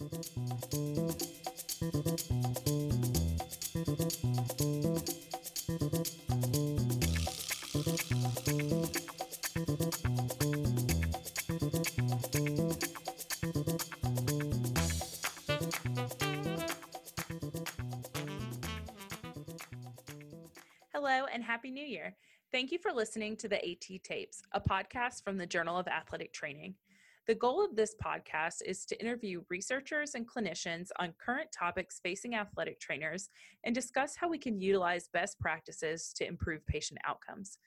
Hello and Happy New Year. Thank you for listening to the AT Tapes, a podcast from the Journal of Athletic Training. The goal of this podcast is to interview researchers and clinicians on current topics facing athletic trainers and discuss how we can utilize best practices to improve patient outcomes.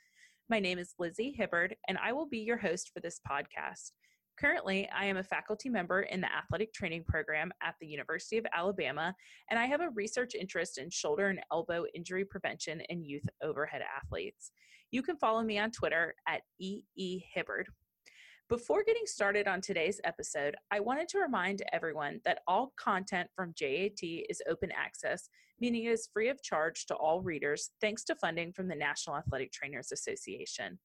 My name is Lizzie Hibbard, and I will be your host for this podcast. Currently, I am a faculty member in the athletic training program at the University of Alabama, and I have a research interest in shoulder and elbow injury prevention in youth overhead athletes. You can follow me on Twitter at EE Hibbard. Before getting started on today's episode, I wanted to remind everyone that all content from JAT is open access, meaning it is free of charge to all readers thanks to funding from the National Athletic Trainers Association.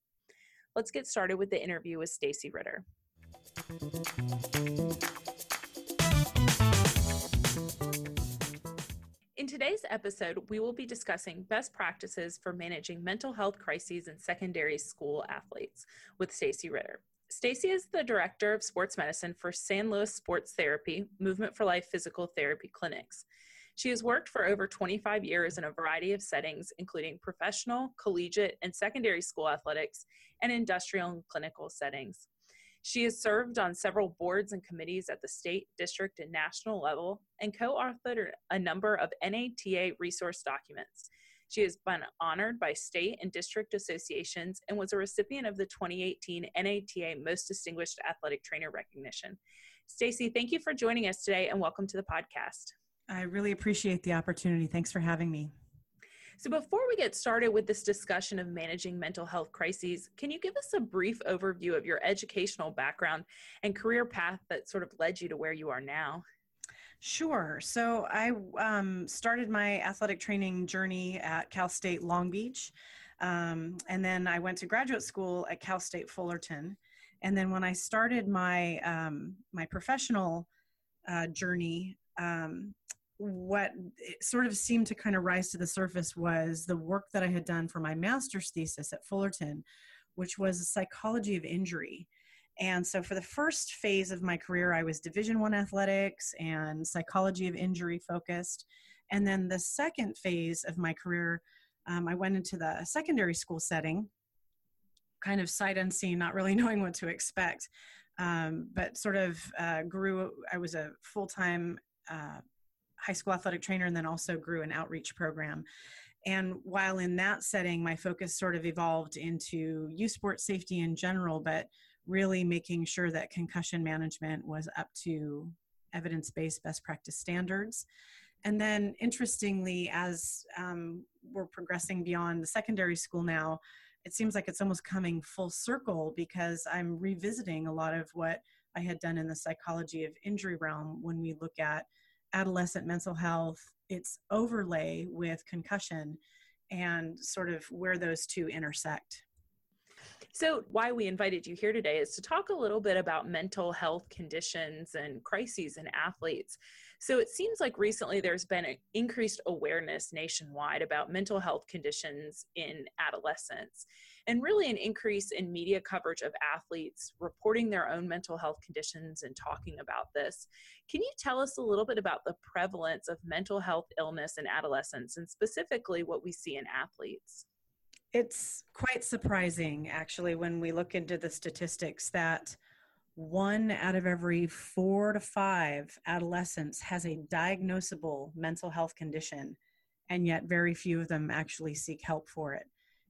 Let's get started with the interview with Stacey Ritter. In today's episode, we will be discussing best practices for managing mental health crises in secondary school athletes with Stacey Ritter. Stacey is the director of sports medicine for San Luis Sports Therapy Movement for Life Physical Therapy Clinics. She has worked for over 25 years in a variety of settings, including professional, collegiate, and secondary school athletics, and industrial and clinical settings. She has served on several boards and committees at the state, district, and national level, and co authored a number of NATA resource documents. She has been honored by state and district associations and was a recipient of the 2018 NATA Most Distinguished Athletic Trainer recognition. Stacey, thank you for joining us today and welcome to the podcast. I really appreciate the opportunity. Thanks for having me. So, before we get started with this discussion of managing mental health crises, can you give us a brief overview of your educational background and career path that sort of led you to where you are now? Sure. So I um, started my athletic training journey at Cal State Long Beach. Um, and then I went to graduate school at Cal State Fullerton. And then when I started my, um, my professional uh, journey, um, what sort of seemed to kind of rise to the surface was the work that I had done for my master's thesis at Fullerton, which was a psychology of injury. And so for the first phase of my career, I was Division One athletics and psychology of injury focused. And then the second phase of my career, um, I went into the secondary school setting, kind of sight unseen, not really knowing what to expect, um, but sort of uh, grew. I was a full time uh, high school athletic trainer and then also grew an outreach program. And while in that setting, my focus sort of evolved into youth sports safety in general, but really making sure that concussion management was up to evidence based best practice standards. And then, interestingly, as um, we're progressing beyond the secondary school now, it seems like it's almost coming full circle because I'm revisiting a lot of what I had done in the psychology of injury realm when we look at adolescent mental health, its overlay with concussion, and sort of where those two intersect. So, why we invited you here today is to talk a little bit about mental health conditions and crises in athletes. So, it seems like recently there's been an increased awareness nationwide about mental health conditions in adolescents, and really an increase in media coverage of athletes reporting their own mental health conditions and talking about this. Can you tell us a little bit about the prevalence of mental health illness in adolescents and specifically what we see in athletes? It's quite surprising, actually, when we look into the statistics that one out of every four to five adolescents has a diagnosable mental health condition, and yet very few of them actually seek help for it.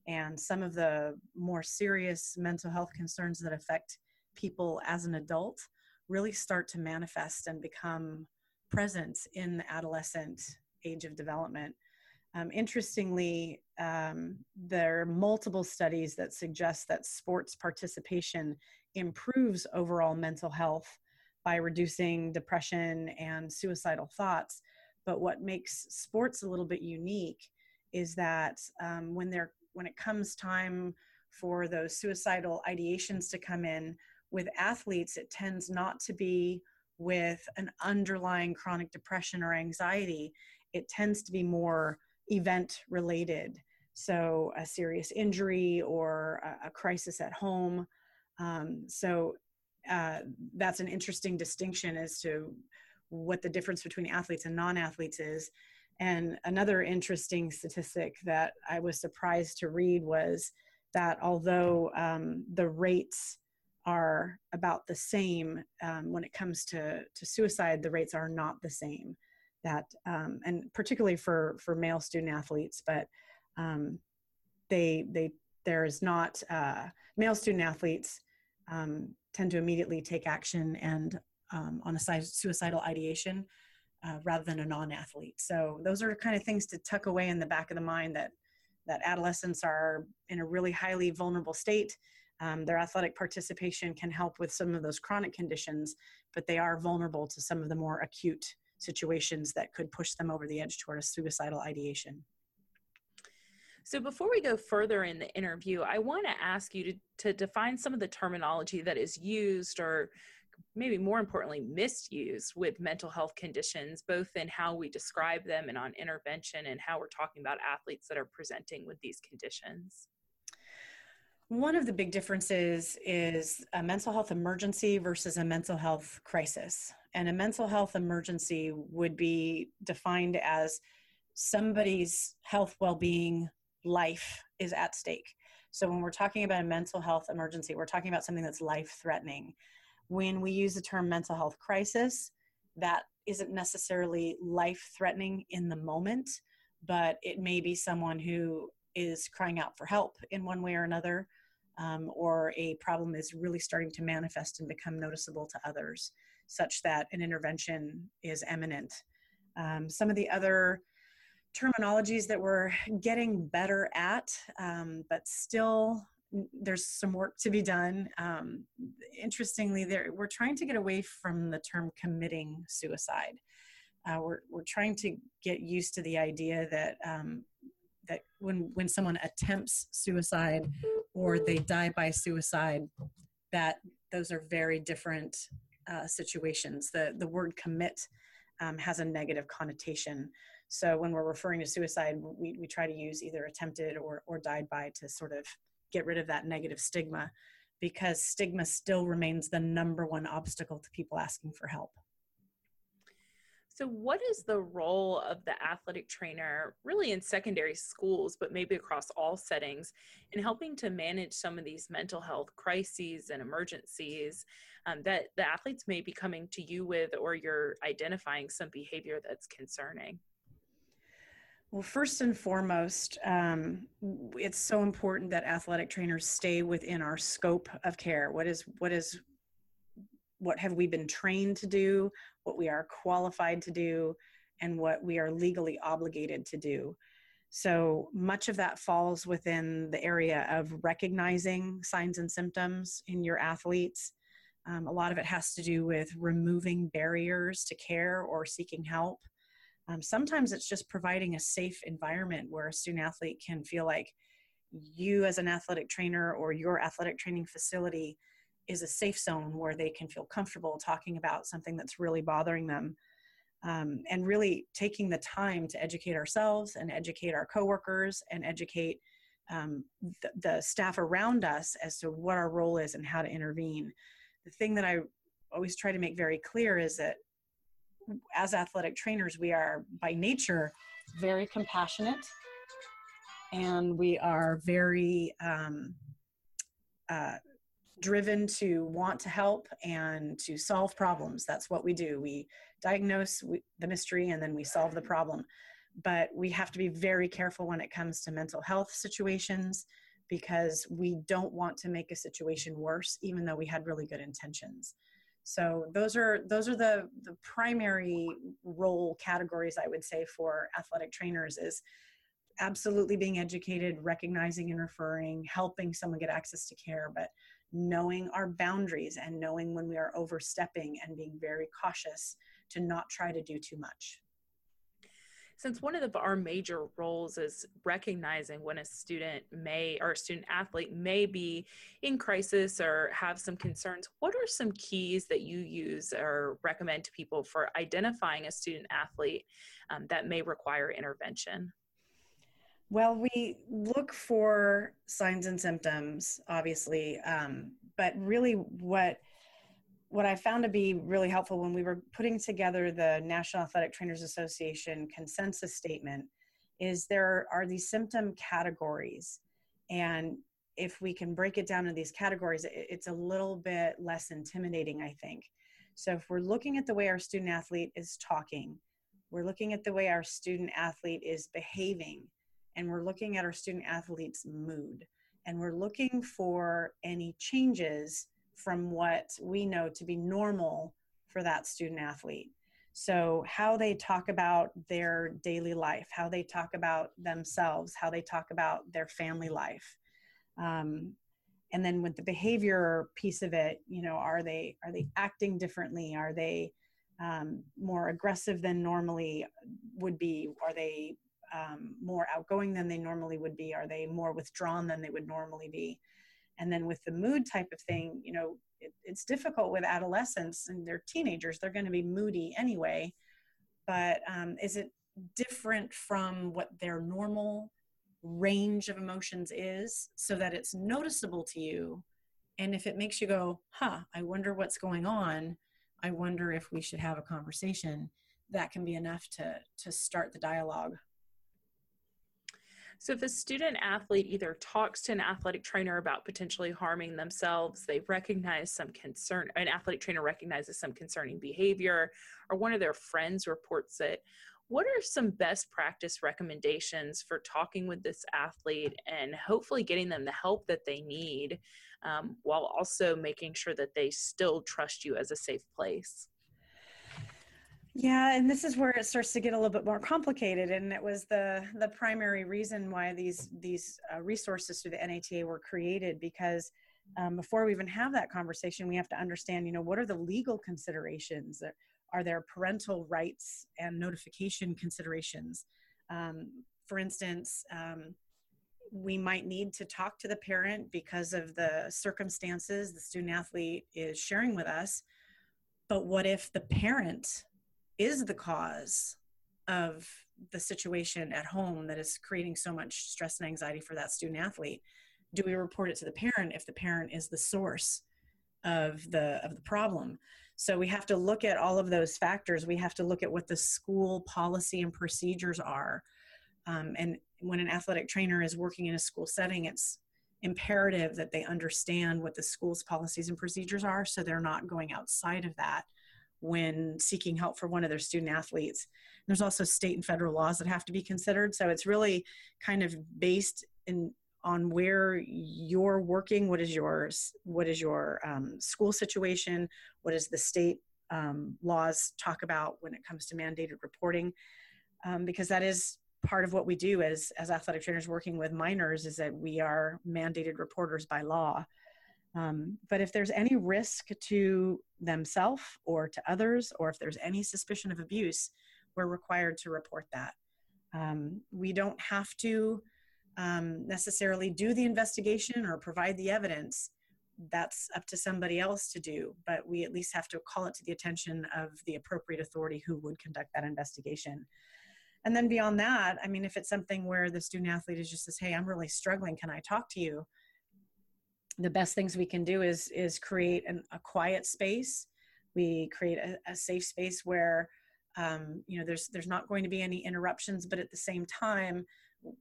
And some of the more serious mental health concerns that affect people as an adult really start to manifest and become present in the adolescent age of development. Um, interestingly, um, there are multiple studies that suggest that sports participation improves overall mental health by reducing depression and suicidal thoughts. But what makes sports a little bit unique is that um, when they're when it comes time for those suicidal ideations to come in with athletes, it tends not to be with an underlying chronic depression or anxiety, it tends to be more event related. So, a serious injury or a, a crisis at home. Um, so, uh, that's an interesting distinction as to what the difference between athletes and non athletes is. And another interesting statistic that I was surprised to read was that although um, the rates are about the same um, when it comes to, to suicide, the rates are not the same. That um, and particularly for for male student athletes, but um, they they there is not uh, male student athletes um, tend to immediately take action and um, on a suicidal ideation uh, rather than a non-athlete. So those are kind of things to tuck away in the back of the mind that that adolescents are in a really highly vulnerable state. Um, their athletic participation can help with some of those chronic conditions, but they are vulnerable to some of the more acute situations that could push them over the edge toward a suicidal ideation. So, before we go further in the interview, I want to ask you to, to define some of the terminology that is used or maybe more importantly, misused with mental health conditions, both in how we describe them and on intervention and how we're talking about athletes that are presenting with these conditions? One of the big differences is a mental health emergency versus a mental health crisis. And a mental health emergency would be defined as somebody's health, well being, life is at stake. So when we're talking about a mental health emergency, we're talking about something that's life threatening when we use the term mental health crisis, that isn't necessarily life threatening in the moment, but it may be someone who is crying out for help in one way or another, um, or a problem is really starting to manifest and become noticeable to others, such that an intervention is imminent. Um, some of the other terminologies that we're getting better at, um, but still there's some work to be done. Um, interestingly, there we're trying to get away from the term committing suicide. Uh, we're we're trying to get used to the idea that um, that when when someone attempts suicide or they die by suicide, that those are very different uh, situations. The the word commit um, has a negative connotation. So when we're referring to suicide, we, we try to use either attempted or, or died by to sort of get rid of that negative stigma because stigma still remains the number one obstacle to people asking for help. So, what is the role of the athletic trainer really in secondary schools, but maybe across all settings, in helping to manage some of these mental health crises and emergencies um, that the athletes may be coming to you with, or you're identifying some behavior that's concerning? Well, first and foremost, um, it's so important that athletic trainers stay within our scope of care. What is what is what have we been trained to do? What we are qualified to do, and what we are legally obligated to do. So much of that falls within the area of recognizing signs and symptoms in your athletes. Um, a lot of it has to do with removing barriers to care or seeking help. Um, sometimes it's just providing a safe environment where a student athlete can feel like you, as an athletic trainer, or your athletic training facility is a safe zone where they can feel comfortable talking about something that's really bothering them. Um, and really taking the time to educate ourselves and educate our coworkers and educate um, the, the staff around us as to what our role is and how to intervene. The thing that I always try to make very clear is that as athletic trainers, we are by nature very compassionate and we are very um, uh, driven to want to help and to solve problems. That's what we do. We diagnose the mystery and then we solve the problem. But we have to be very careful when it comes to mental health situations because we don't want to make a situation worse, even though we had really good intentions. So those are those are the the primary role categories I would say for athletic trainers is absolutely being educated, recognizing and referring, helping someone get access to care, but knowing our boundaries and knowing when we are overstepping and being very cautious to not try to do too much. Since one of the, our major roles is recognizing when a student may or a student athlete may be in crisis or have some concerns what are some keys that you use or recommend to people for identifying a student athlete um, that may require intervention? Well, we look for signs and symptoms, obviously, um, but really, what what I found to be really helpful when we were putting together the National Athletic Trainers Association consensus statement is there are these symptom categories, and if we can break it down in these categories, it's a little bit less intimidating, I think. So if we're looking at the way our student athlete is talking, we're looking at the way our student athlete is behaving and we're looking at our student athlete's mood and we're looking for any changes from what we know to be normal for that student athlete. So, how they talk about their daily life, how they talk about themselves, how they talk about their family life. Um, and then with the behavior piece of it, you know, are they are they acting differently? Are they um, more aggressive than normally would be? Are they um, more outgoing than they normally would be? Are they more withdrawn than they would normally be? And then with the mood type of thing, you know, it, it's difficult with adolescents and they're teenagers. They're going to be moody anyway. But um, is it different from what their normal range of emotions is so that it's noticeable to you? And if it makes you go, huh, I wonder what's going on, I wonder if we should have a conversation, that can be enough to, to start the dialogue. So, if a student athlete either talks to an athletic trainer about potentially harming themselves, they recognize some concern, an athletic trainer recognizes some concerning behavior, or one of their friends reports it, what are some best practice recommendations for talking with this athlete and hopefully getting them the help that they need um, while also making sure that they still trust you as a safe place? Yeah, and this is where it starts to get a little bit more complicated, and it was the the primary reason why these these uh, resources through the NATA were created because um, before we even have that conversation, we have to understand, you know, what are the legal considerations? Are there parental rights and notification considerations? Um, for instance, um, we might need to talk to the parent because of the circumstances the student athlete is sharing with us. But what if the parent is the cause of the situation at home that is creating so much stress and anxiety for that student athlete do we report it to the parent if the parent is the source of the of the problem? So we have to look at all of those factors. We have to look at what the school policy and procedures are. Um, and when an athletic trainer is working in a school setting it's imperative that they understand what the school's policies and procedures are so they're not going outside of that when seeking help for one of their student athletes. There's also state and federal laws that have to be considered. So it's really kind of based in on where you're working. What is yours? What is your um, school situation? What does the state um, laws talk about when it comes to mandated reporting? Um, because that is part of what we do as as athletic trainers working with minors is that we are mandated reporters by law. Um, but if there's any risk to themselves or to others, or if there's any suspicion of abuse, we're required to report that. Um, we don't have to um, necessarily do the investigation or provide the evidence. That's up to somebody else to do, but we at least have to call it to the attention of the appropriate authority who would conduct that investigation. And then beyond that, I mean, if it's something where the student athlete is just says, Hey, I'm really struggling, can I talk to you? The best things we can do is is create an, a quiet space. We create a, a safe space where um, you know there's there's not going to be any interruptions but at the same time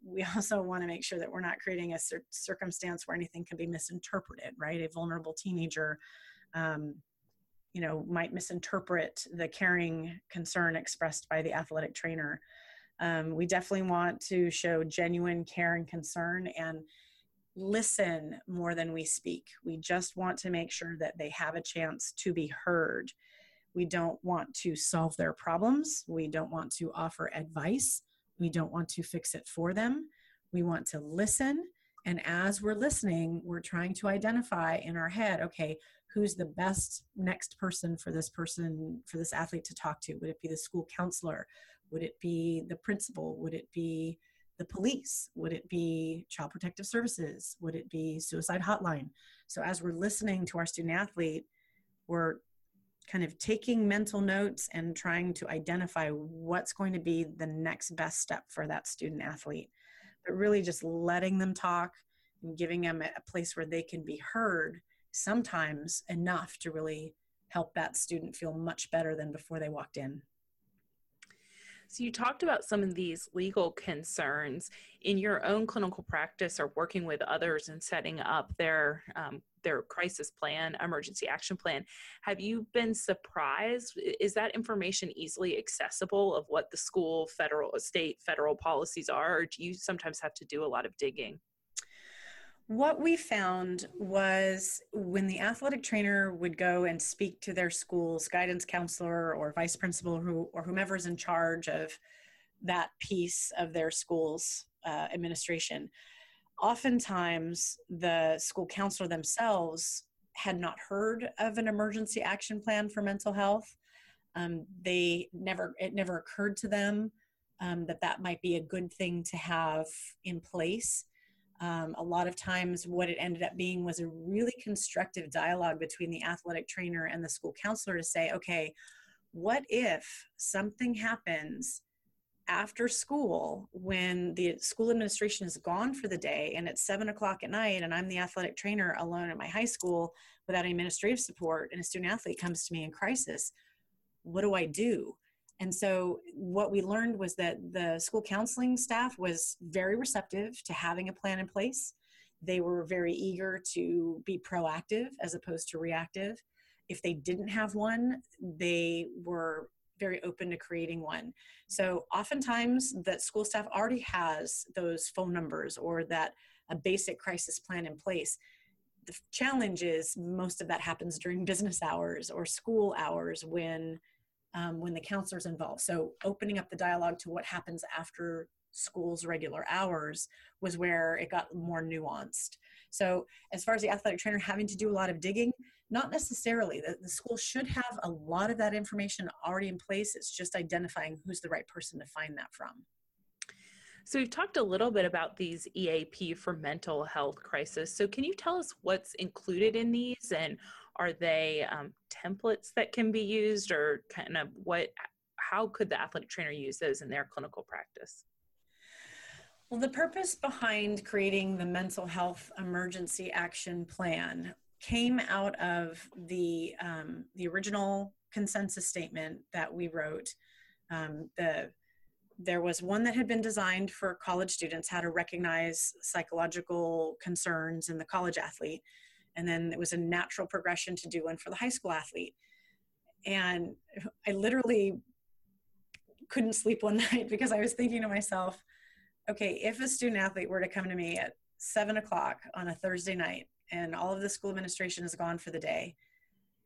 we also want to make sure that we're not creating a cir- circumstance where anything can be misinterpreted right? A vulnerable teenager um, you know might misinterpret the caring concern expressed by the athletic trainer. Um, we definitely want to show genuine care and concern and listen more than we speak. We just want to make sure that they have a chance to be heard. We don't want to solve their problems. We don't want to offer advice. We don't want to fix it for them. We want to listen And as we're listening, we're trying to identify in our head, okay, who's the best next person for this person, for this athlete to talk to? Would it be the school counselor? Would it be the principal? Would it be the police? Would it be Child Protective Services? Would it be suicide hotline? So as we're listening to our student athlete, we're kind of taking mental notes and trying to identify what's going to be the next best step for that student athlete. But really just letting them talk and giving them a place where they can be heard sometimes enough to really help that student feel much better than before they walked in. So, you talked about some of these legal concerns in your own clinical practice or working with others and setting up their um, their crisis plan, emergency action plan. Have you been surprised? Is that information easily accessible of what the school, federal, state, federal policies are, or do you sometimes have to do a lot of digging? What we found was when the athletic trainer would go and speak to their school's guidance counselor or vice principal who, or whomever is in charge of that piece of their school's uh, administration, oftentimes the school counselor themselves had not heard of an emergency action plan for mental health. Um, they never, it never occurred to them um, that that might be a good thing to have in place. Um, a lot of times, what it ended up being was a really constructive dialogue between the athletic trainer and the school counselor to say, okay, what if something happens after school when the school administration is gone for the day and it's seven o'clock at night and I'm the athletic trainer alone at my high school without administrative support and a student athlete comes to me in crisis? What do I do? And so, what we learned was that the school counseling staff was very receptive to having a plan in place. They were very eager to be proactive as opposed to reactive. If they didn't have one, they were very open to creating one. So, oftentimes, that school staff already has those phone numbers or that a basic crisis plan in place. The challenge is most of that happens during business hours or school hours when um, when the counselor's involved. So opening up the dialogue to what happens after school's regular hours was where it got more nuanced. So as far as the athletic trainer having to do a lot of digging, not necessarily. The, the school should have a lot of that information already in place. It's just identifying who's the right person to find that from. So we've talked a little bit about these EAP for mental health crisis. So can you tell us what's included in these and are they um, templates that can be used or kind of what how could the athletic trainer use those in their clinical practice? Well the purpose behind creating the mental health emergency action plan came out of the um, the original consensus statement that we wrote. Um, the there was one that had been designed for college students how to recognize psychological concerns in the college athlete and then it was a natural progression to do one for the high school athlete. And i literally couldn't sleep one night because i was thinking to myself okay if a student athlete were to come to me at seven o'clock on a thursday night and all of the school administration is gone for the day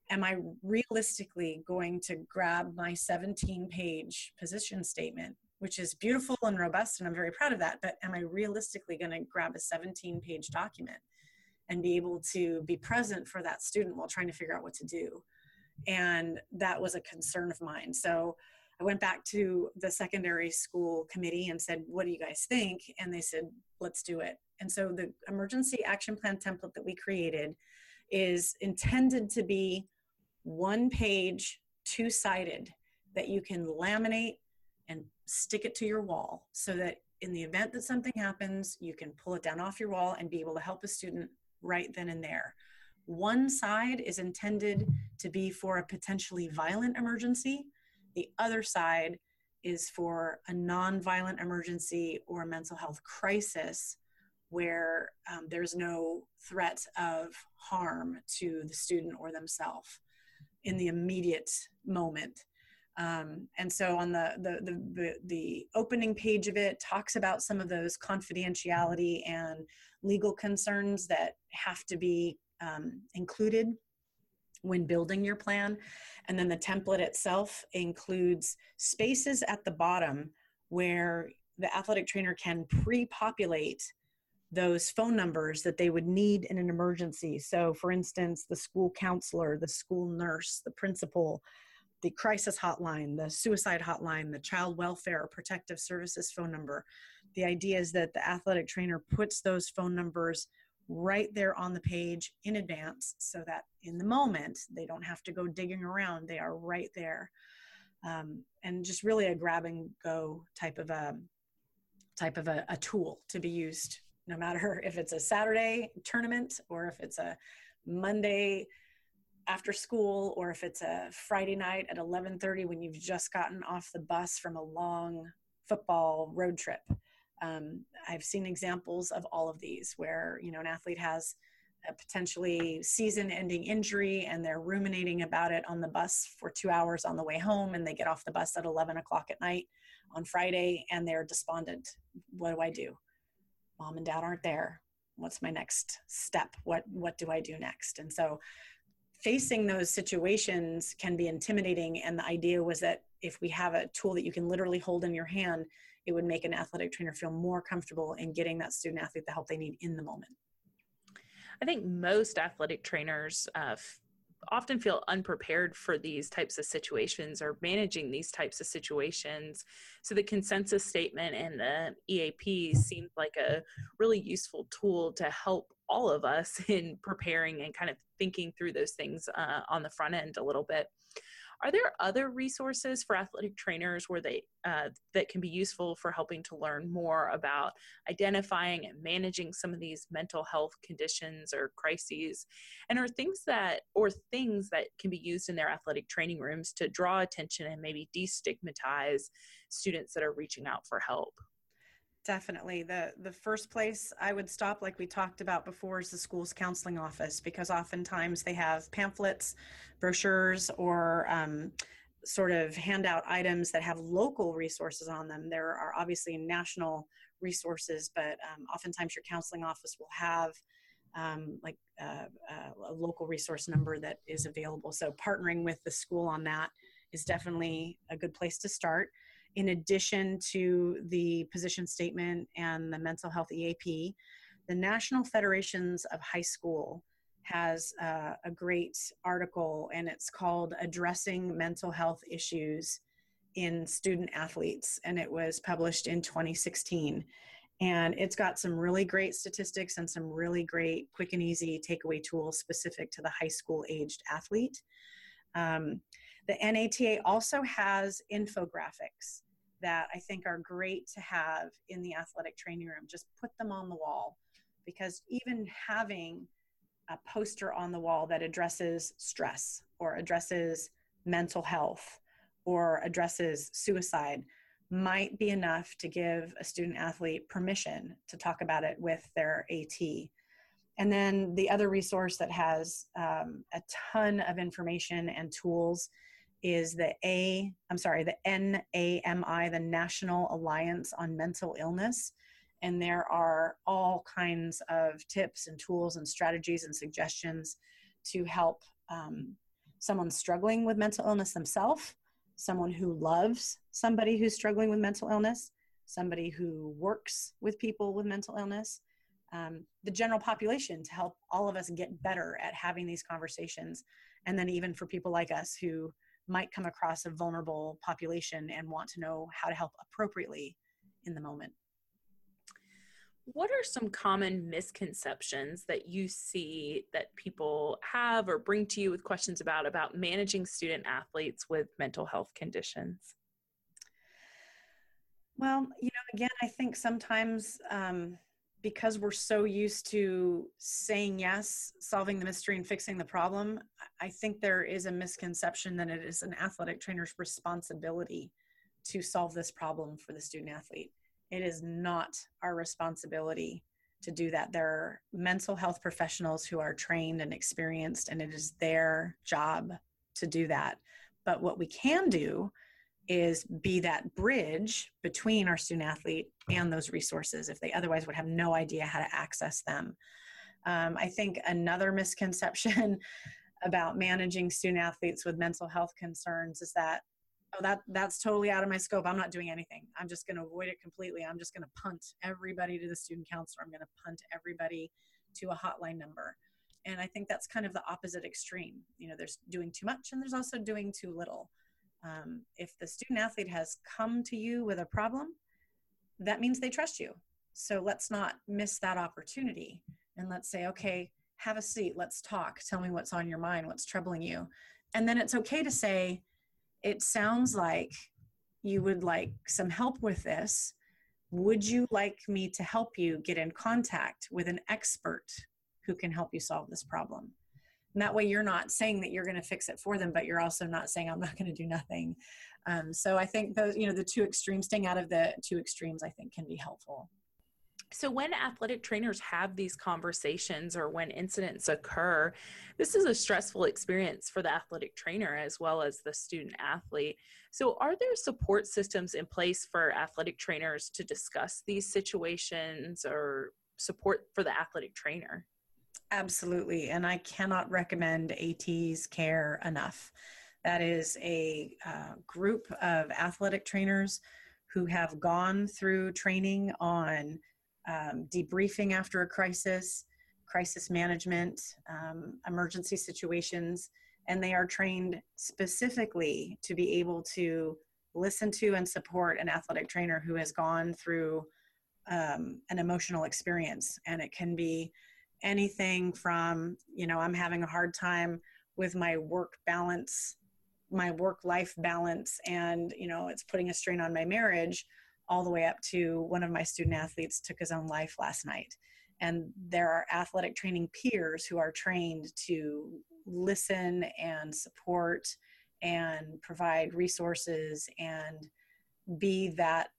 am i realistically going to grab my 17 page position statement which is beautiful and robust and i'm very proud of that but am i realistically going to grab a 17 page document and be able to be present for that student while trying to figure out what to do. And that was a concern of mine. So I went back to the secondary school committee and said, What do you guys think? And they said, Let's do it. And so the emergency action plan template that we created is intended to be one page, two sided, that you can laminate and stick it to your wall so that in the event that something happens, you can pull it down off your wall and be able to help a student right then and there. One side is intended to be for a potentially violent emergency, the other side is for a non-violent emergency or a mental health crisis where um, there's no threat of harm to the student or themselves in the immediate moment. Um, and so on the, the, the, the, opening page of it talks about some of those confidentiality and legal concerns that have to be um, included when building your plan. And then the template itself includes spaces at the bottom where the athletic trainer can pre populate those phone numbers that they would need in an emergency. So, for instance, the school counselor, the school nurse, the principal, the crisis hotline, the suicide hotline, the child welfare protective services phone number. The idea is that the athletic trainer puts those phone numbers right there on the page in advance so that in the moment they don't have to go digging around, they are right there. Um, and just really a grab and go type of a type of a, a tool to be used no matter if it's a Saturday tournament or if it's a Monday after school or if it's a Friday night at 11:30 when you've just gotten off the bus from a long football road trip. Um, I've seen examples of all of these where you know an athlete has a potentially season-ending injury and they're ruminating about it on the bus for two hours on the way home, and they get off the bus at 11 o'clock at night on Friday and they're despondent. What do I do? Mom and dad aren't there. What's my next step? What what do I do next? And so facing those situations can be intimidating. And the idea was that if we have a tool that you can literally hold in your hand it would make an athletic trainer feel more comfortable in getting that student athlete the help they need in the moment. I think most athletic trainers uh, often feel unprepared for these types of situations or managing these types of situations. So the consensus statement and the EAP seemed like a really useful tool to help all of us in preparing and kind of thinking through those things uh, on the front end a little bit. Are there other resources for athletic trainers where they uh, that can be useful for helping to learn more about identifying and managing some of these mental health conditions or crises? And are things that or things that can be used in their athletic training rooms to draw attention and maybe destigmatize students that are reaching out for help? Definitely. The the first place I would stop, like we talked about before, is the school's counseling office because oftentimes they have pamphlets, brochures, or um, sort of handout items that have local resources on them. There are obviously national resources, but um, oftentimes your counseling office will have um, like uh, uh, a local resource number that is available. So partnering with the school on that is definitely a good place to start in addition to the position statement and the mental health EAP, the National Federations of High School has uh, a great article and it's called Addressing Mental Health Issues in Student Athletes, and it was published in 2016. And it's got some really great statistics and some really great quick and easy takeaway tools specific to the high school aged athlete. Um, the NATA also has infographics that I think are great to have in the athletic training room. Just put them on the wall because even having a poster on the wall that addresses stress or addresses mental health or addresses suicide might be enough to give a student athlete permission to talk about it with their AT. And then the other resource that has um, a ton of information and tools is the A, I'm sorry, the NAMI, the National Alliance on Mental Illness. And there are all kinds of tips and tools and strategies and suggestions to help um, someone struggling with mental illness themselves, someone who loves somebody who's struggling with mental illness, somebody who works with people with mental illness, um, the general population to help all of us get better at having these conversations. And then even for people like us who might come across a vulnerable population and want to know how to help appropriately in the moment. What are some common misconceptions that you see that people have or bring to you with questions about about managing student athletes with mental health conditions? Well, you know, again, I think sometimes um, because we're so used to saying yes, solving the mystery, and fixing the problem, I think there is a misconception that it is an athletic trainer's responsibility to solve this problem for the student athlete. It is not our responsibility to do that. There are mental health professionals who are trained and experienced, and it is their job to do that. But what we can do is be that bridge between our student athlete and those resources if they otherwise would have no idea how to access them. Um, I think another misconception about managing student athletes with mental health concerns is that oh that that's totally out of my scope. I'm not doing anything. I'm just going to avoid it completely. I'm just going to punt everybody to the student counselor. I'm going to punt everybody to a hotline number. And i think that's kind of the opposite extreme. You know there's doing too much and there's also doing too little. Um, if the student athlete has come to you with a problem that means they trust you. So let's not miss that opportunity and let's say okay have a seat let's talk tell me what's on your mind what's troubling you and then it's okay to say it sounds like you would like some help with this. Would you like me to help you get in contact with an expert who can help you solve this problem? And that way, you're not saying that you're going to fix it for them, but you're also not saying I'm not going to do nothing. Um, so I think those, you know, the two extremes, staying out of the two extremes, I think can be helpful. So, when athletic trainers have these conversations or when incidents occur, this is a stressful experience for the athletic trainer as well as the student athlete. So, are there support systems in place for athletic trainers to discuss these situations or support for the athletic trainer? Absolutely. And I cannot recommend AT's care enough. That is a uh, group of athletic trainers who have gone through training on um, debriefing after a crisis, crisis management, um, emergency situations, and they are trained specifically to be able to listen to and support an athletic trainer who has gone through um, an emotional experience. And it can be anything from, you know, I'm having a hard time with my work balance, my work life balance, and, you know, it's putting a strain on my marriage all the way up to one of my student athletes took his own life last night. And there are athletic training peers who are trained to listen and support and provide resources and be that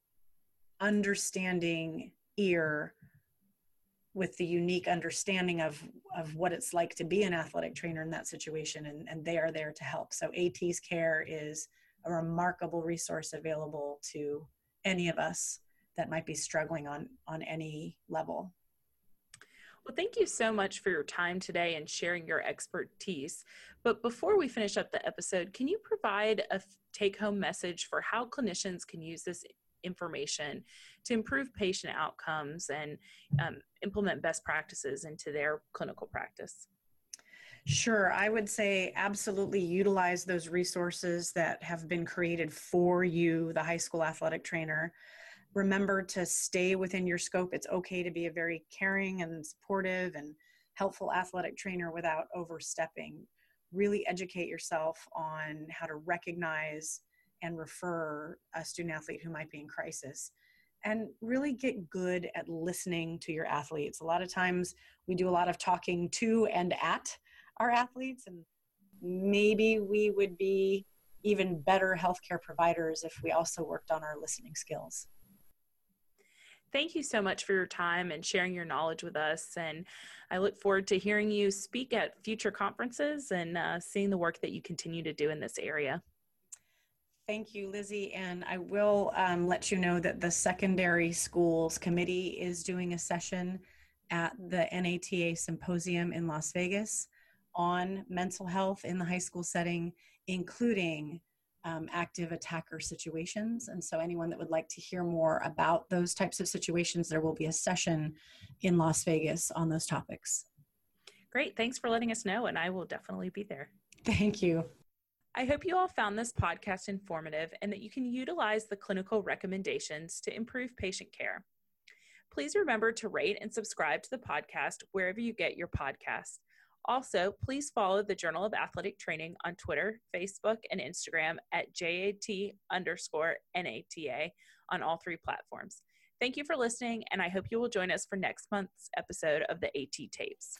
understanding ear with the unique understanding of of what it's like to be an athletic trainer in that situation and, and they are there to help so at's care is a remarkable resource available to any of us that might be struggling on on any level well, thank you so much for your time today and sharing your expertise. But before we finish up the episode, can you provide a take home message for how clinicians can use this information to improve patient outcomes and um, implement best practices into their clinical practice? Sure. I would say absolutely utilize those resources that have been created for you, the high school athletic trainer. Remember to stay within your scope. It's okay to be a very caring and supportive and helpful athletic trainer without overstepping. Really educate yourself on how to recognize and refer a student athlete who might be in crisis and really get good at listening to your athletes. A lot of times we do a lot of talking to and at our athletes and maybe we would be even better healthcare providers if we also worked on our listening skills. Thank you so much for your time and sharing your knowledge with us. And I look forward to hearing you speak at future conferences and uh, seeing the work that you continue to do in this area. Thank you, Lizzie. And I will um, let you know that the Secondary Schools Committee is doing a session at the NATA Symposium in Las Vegas on mental health in the high school setting, including um, active attacker situations. And so, anyone that would like to hear more about those types of situations, there will be a session in Las Vegas on those topics. Great. Thanks for letting us know, and I will definitely be there. Thank you. I hope you all found this podcast informative and that you can utilize the clinical recommendations to improve patient care. Please remember to rate and subscribe to the podcast wherever you get your podcast. Also, please follow the Journal of Athletic Training on Twitter, Facebook, and Instagram at JAT underscore NATA on all three platforms. Thank you for listening, and I hope you will join us for next month's episode of the AT Tapes.